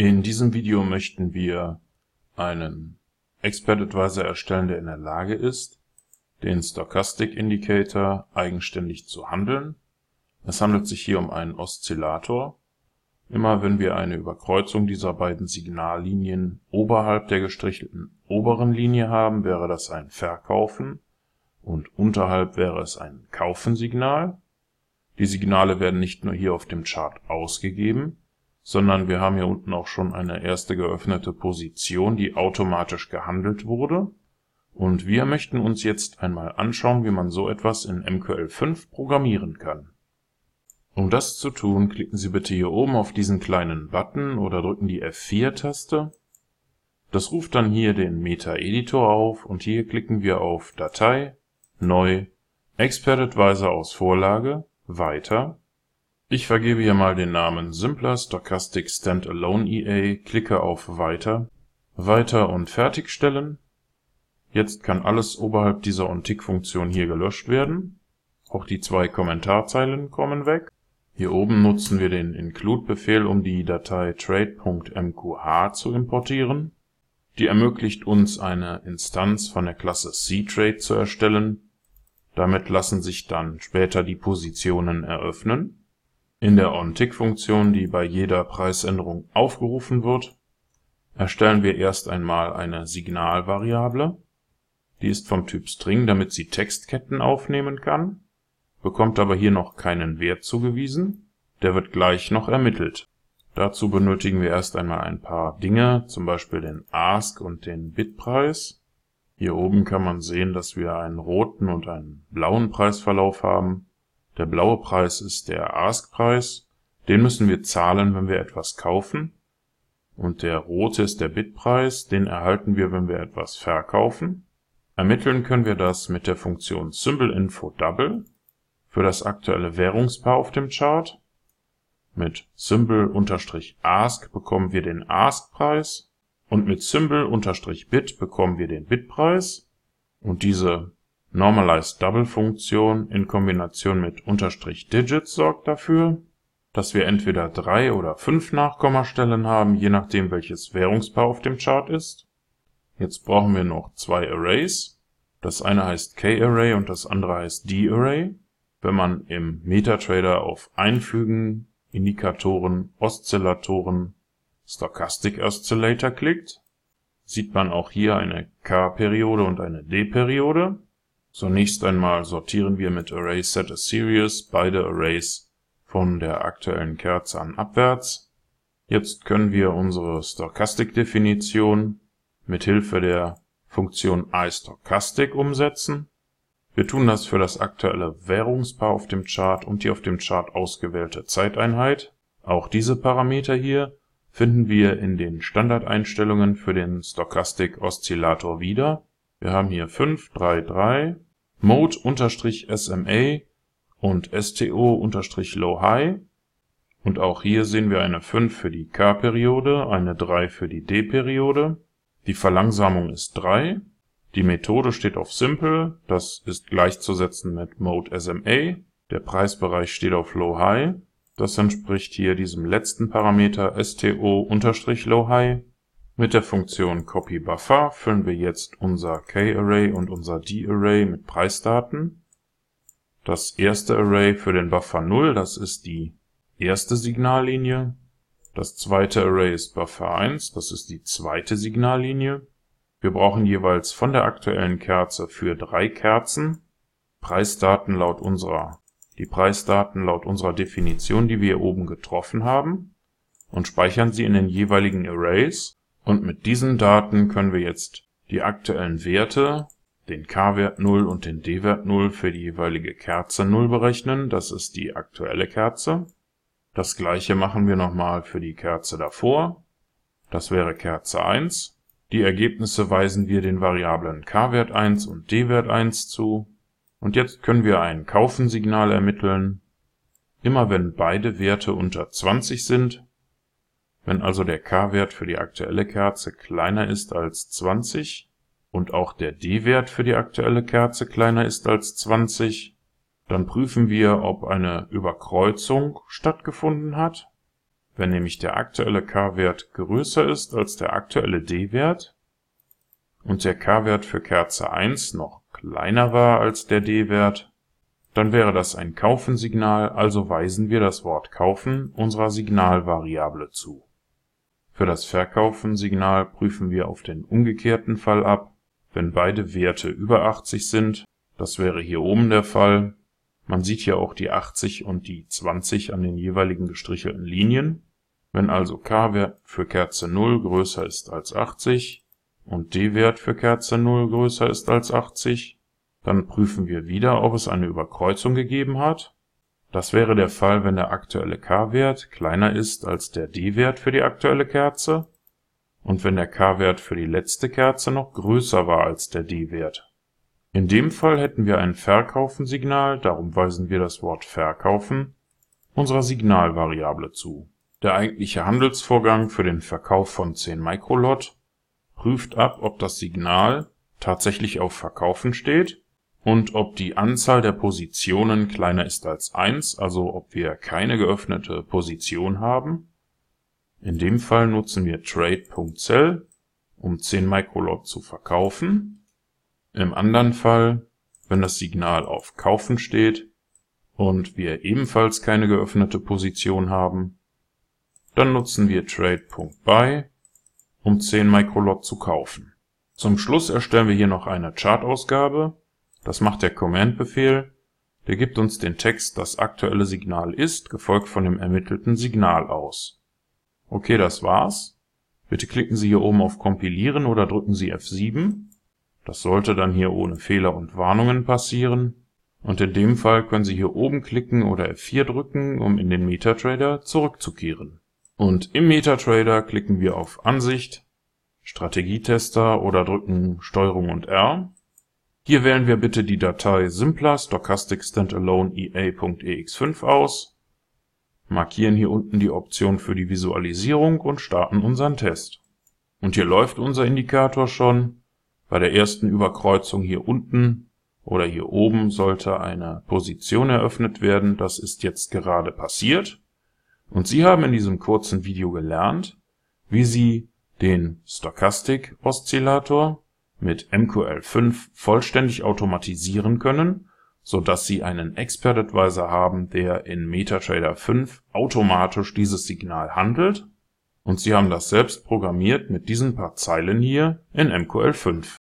In diesem Video möchten wir einen Expert Advisor erstellen, der in der Lage ist, den Stochastic Indicator eigenständig zu handeln. Es handelt sich hier um einen Oszillator. Immer wenn wir eine Überkreuzung dieser beiden Signallinien oberhalb der gestrichelten oberen Linie haben, wäre das ein Verkaufen und unterhalb wäre es ein Kaufen-Signal. Die Signale werden nicht nur hier auf dem Chart ausgegeben, sondern wir haben hier unten auch schon eine erste geöffnete Position, die automatisch gehandelt wurde. Und wir möchten uns jetzt einmal anschauen, wie man so etwas in MQL5 programmieren kann. Um das zu tun, klicken Sie bitte hier oben auf diesen kleinen Button oder drücken die F4-Taste. Das ruft dann hier den Meta-Editor auf und hier klicken wir auf Datei, Neu, Expert Advisor aus Vorlage, Weiter ich vergebe hier mal den Namen Simpler Stochastic Standalone EA, klicke auf Weiter, Weiter und Fertigstellen. Jetzt kann alles oberhalb dieser OnTick-Funktion hier gelöscht werden. Auch die zwei Kommentarzeilen kommen weg. Hier oben nutzen wir den Include-Befehl, um die Datei trade.mqh zu importieren. Die ermöglicht uns eine Instanz von der Klasse ctrade zu erstellen. Damit lassen sich dann später die Positionen eröffnen in der OnTick-Funktion, die bei jeder Preisänderung aufgerufen wird, erstellen wir erst einmal eine Signalvariable. Die ist vom Typ String, damit sie Textketten aufnehmen kann, bekommt aber hier noch keinen Wert zugewiesen. Der wird gleich noch ermittelt. Dazu benötigen wir erst einmal ein paar Dinge, zum Beispiel den Ask und den Bitpreis. Hier oben kann man sehen, dass wir einen roten und einen blauen Preisverlauf haben der blaue Preis ist der Ask-Preis, den müssen wir zahlen, wenn wir etwas kaufen. Und der rote ist der Bitpreis, den erhalten wir, wenn wir etwas verkaufen. Ermitteln können wir das mit der Funktion SymbolInfo_Double für das aktuelle Währungspaar auf dem Chart. Mit Symbol-Ask bekommen wir den Ask-Preis und mit Symbol-Bit bekommen wir den Bitpreis. Und diese Normalize-Double-Funktion in Kombination mit "Digits" sorgt dafür, dass wir entweder drei oder fünf Nachkommastellen haben, je nachdem welches Währungspaar auf dem Chart ist. Jetzt brauchen wir noch zwei Arrays. Das eine heißt K-Array und das andere heißt D-Array. Wenn man im MetaTrader auf Einfügen, Indikatoren, Oszillatoren, Stochastic Oscillator klickt, sieht man auch hier eine K-Periode und eine D-Periode Zunächst einmal sortieren wir mit Array Set as Series beide Arrays von der aktuellen Kerze an abwärts. Jetzt können wir unsere Stochastic-Definition mit Hilfe der Funktion iStochastic umsetzen. Wir tun das für das aktuelle Währungspaar auf dem Chart und die auf dem Chart ausgewählte Zeiteinheit. Auch diese Parameter hier finden wir in den Standardeinstellungen für den Stochastic Oszillator wieder wir haben hier 533 Mode-SMA und STO-Low-High und auch hier sehen wir eine 5 für die K-Periode, eine 3 für die D-Periode. Die Verlangsamung ist 3. Die Methode steht auf Simple, das ist gleichzusetzen mit Mode SMA. Der Preisbereich steht auf Low-High, das entspricht hier diesem letzten Parameter STO-Low-High mit der Funktion copyBuffer füllen wir jetzt unser K-Array und unser D-Array mit Preisdaten. Das erste Array für den Buffer 0, das ist die erste Signallinie. Das zweite Array ist Buffer 1, das ist die zweite Signallinie. Wir brauchen jeweils von der aktuellen Kerze für drei Kerzen Preisdaten laut unserer die Preisdaten laut unserer Definition, die wir hier oben getroffen haben, und speichern sie in den jeweiligen Arrays und mit diesen Daten können wir jetzt die aktuellen Werte, den K-Wert 0 und den D-Wert 0 für die jeweilige Kerze 0 berechnen. Das ist die aktuelle Kerze. Das gleiche machen wir nochmal für die Kerze davor. Das wäre Kerze 1. Die Ergebnisse weisen wir den Variablen K-Wert 1 und D-Wert 1 zu. Und jetzt können wir ein Kaufensignal ermitteln. Immer wenn beide Werte unter 20 sind, wenn also der K-Wert für die aktuelle Kerze kleiner ist als 20 und auch der D-Wert für die aktuelle Kerze kleiner ist als 20, dann prüfen wir, ob eine Überkreuzung stattgefunden hat. Wenn nämlich der aktuelle K-Wert größer ist als der aktuelle D-Wert und der K-Wert für Kerze 1 noch kleiner war als der D-Wert, dann wäre das ein Kaufen-Signal, also weisen wir das Wort Kaufen unserer Signalvariable zu. Für das Verkaufen-Signal prüfen wir auf den umgekehrten Fall ab, wenn beide Werte über 80 sind, das wäre hier oben der Fall. Man sieht hier auch die 80 und die 20 an den jeweiligen gestrichelten Linien. Wenn also K-Wert für Kerze 0 größer ist als 80 und D-Wert für Kerze 0 größer ist als 80, dann prüfen wir wieder, ob es eine Überkreuzung gegeben hat. Das wäre der Fall, wenn der aktuelle K-Wert kleiner ist als der D-Wert für die aktuelle Kerze und wenn der K-Wert für die letzte Kerze noch größer war als der D-Wert. In dem Fall hätten wir ein Verkaufen-Signal, darum weisen wir das Wort Verkaufen unserer Signalvariable zu. Der eigentliche Handelsvorgang für den Verkauf von 10 Microlot prüft ab, ob das Signal tatsächlich auf Verkaufen steht und ob die Anzahl der Positionen kleiner ist als 1, also ob wir keine geöffnete Position haben. In dem Fall nutzen wir trade.cell, um 10 Microlot zu verkaufen. Im anderen Fall, wenn das Signal auf Kaufen steht und wir ebenfalls keine geöffnete Position haben, dann nutzen wir trade.buy, um 10 Microlot zu kaufen. Zum Schluss erstellen wir hier noch eine Chartausgabe, das macht der Command-Befehl, der gibt uns den Text das aktuelle Signal ist, gefolgt von dem ermittelten Signal aus. Okay, das war's. Bitte klicken Sie hier oben auf Kompilieren oder drücken Sie F7. Das sollte dann hier ohne Fehler und Warnungen passieren. Und in dem Fall können Sie hier oben klicken oder F4 drücken, um in den MetaTrader zurückzukehren. Und im MetaTrader klicken wir auf Ansicht, Strategietester oder drücken STRG und R. Hier wählen wir bitte die Datei simpler stochastic standalone ea.ex5 aus, markieren hier unten die Option für die Visualisierung und starten unseren Test. Und hier läuft unser Indikator schon. Bei der ersten Überkreuzung hier unten oder hier oben sollte eine Position eröffnet werden. Das ist jetzt gerade passiert. Und Sie haben in diesem kurzen Video gelernt, wie Sie den Stochastic Oszillator mit MQL5 vollständig automatisieren können, so dass Sie einen Expert Advisor haben, der in MetaTrader 5 automatisch dieses Signal handelt, und Sie haben das selbst programmiert mit diesen paar Zeilen hier in MQL5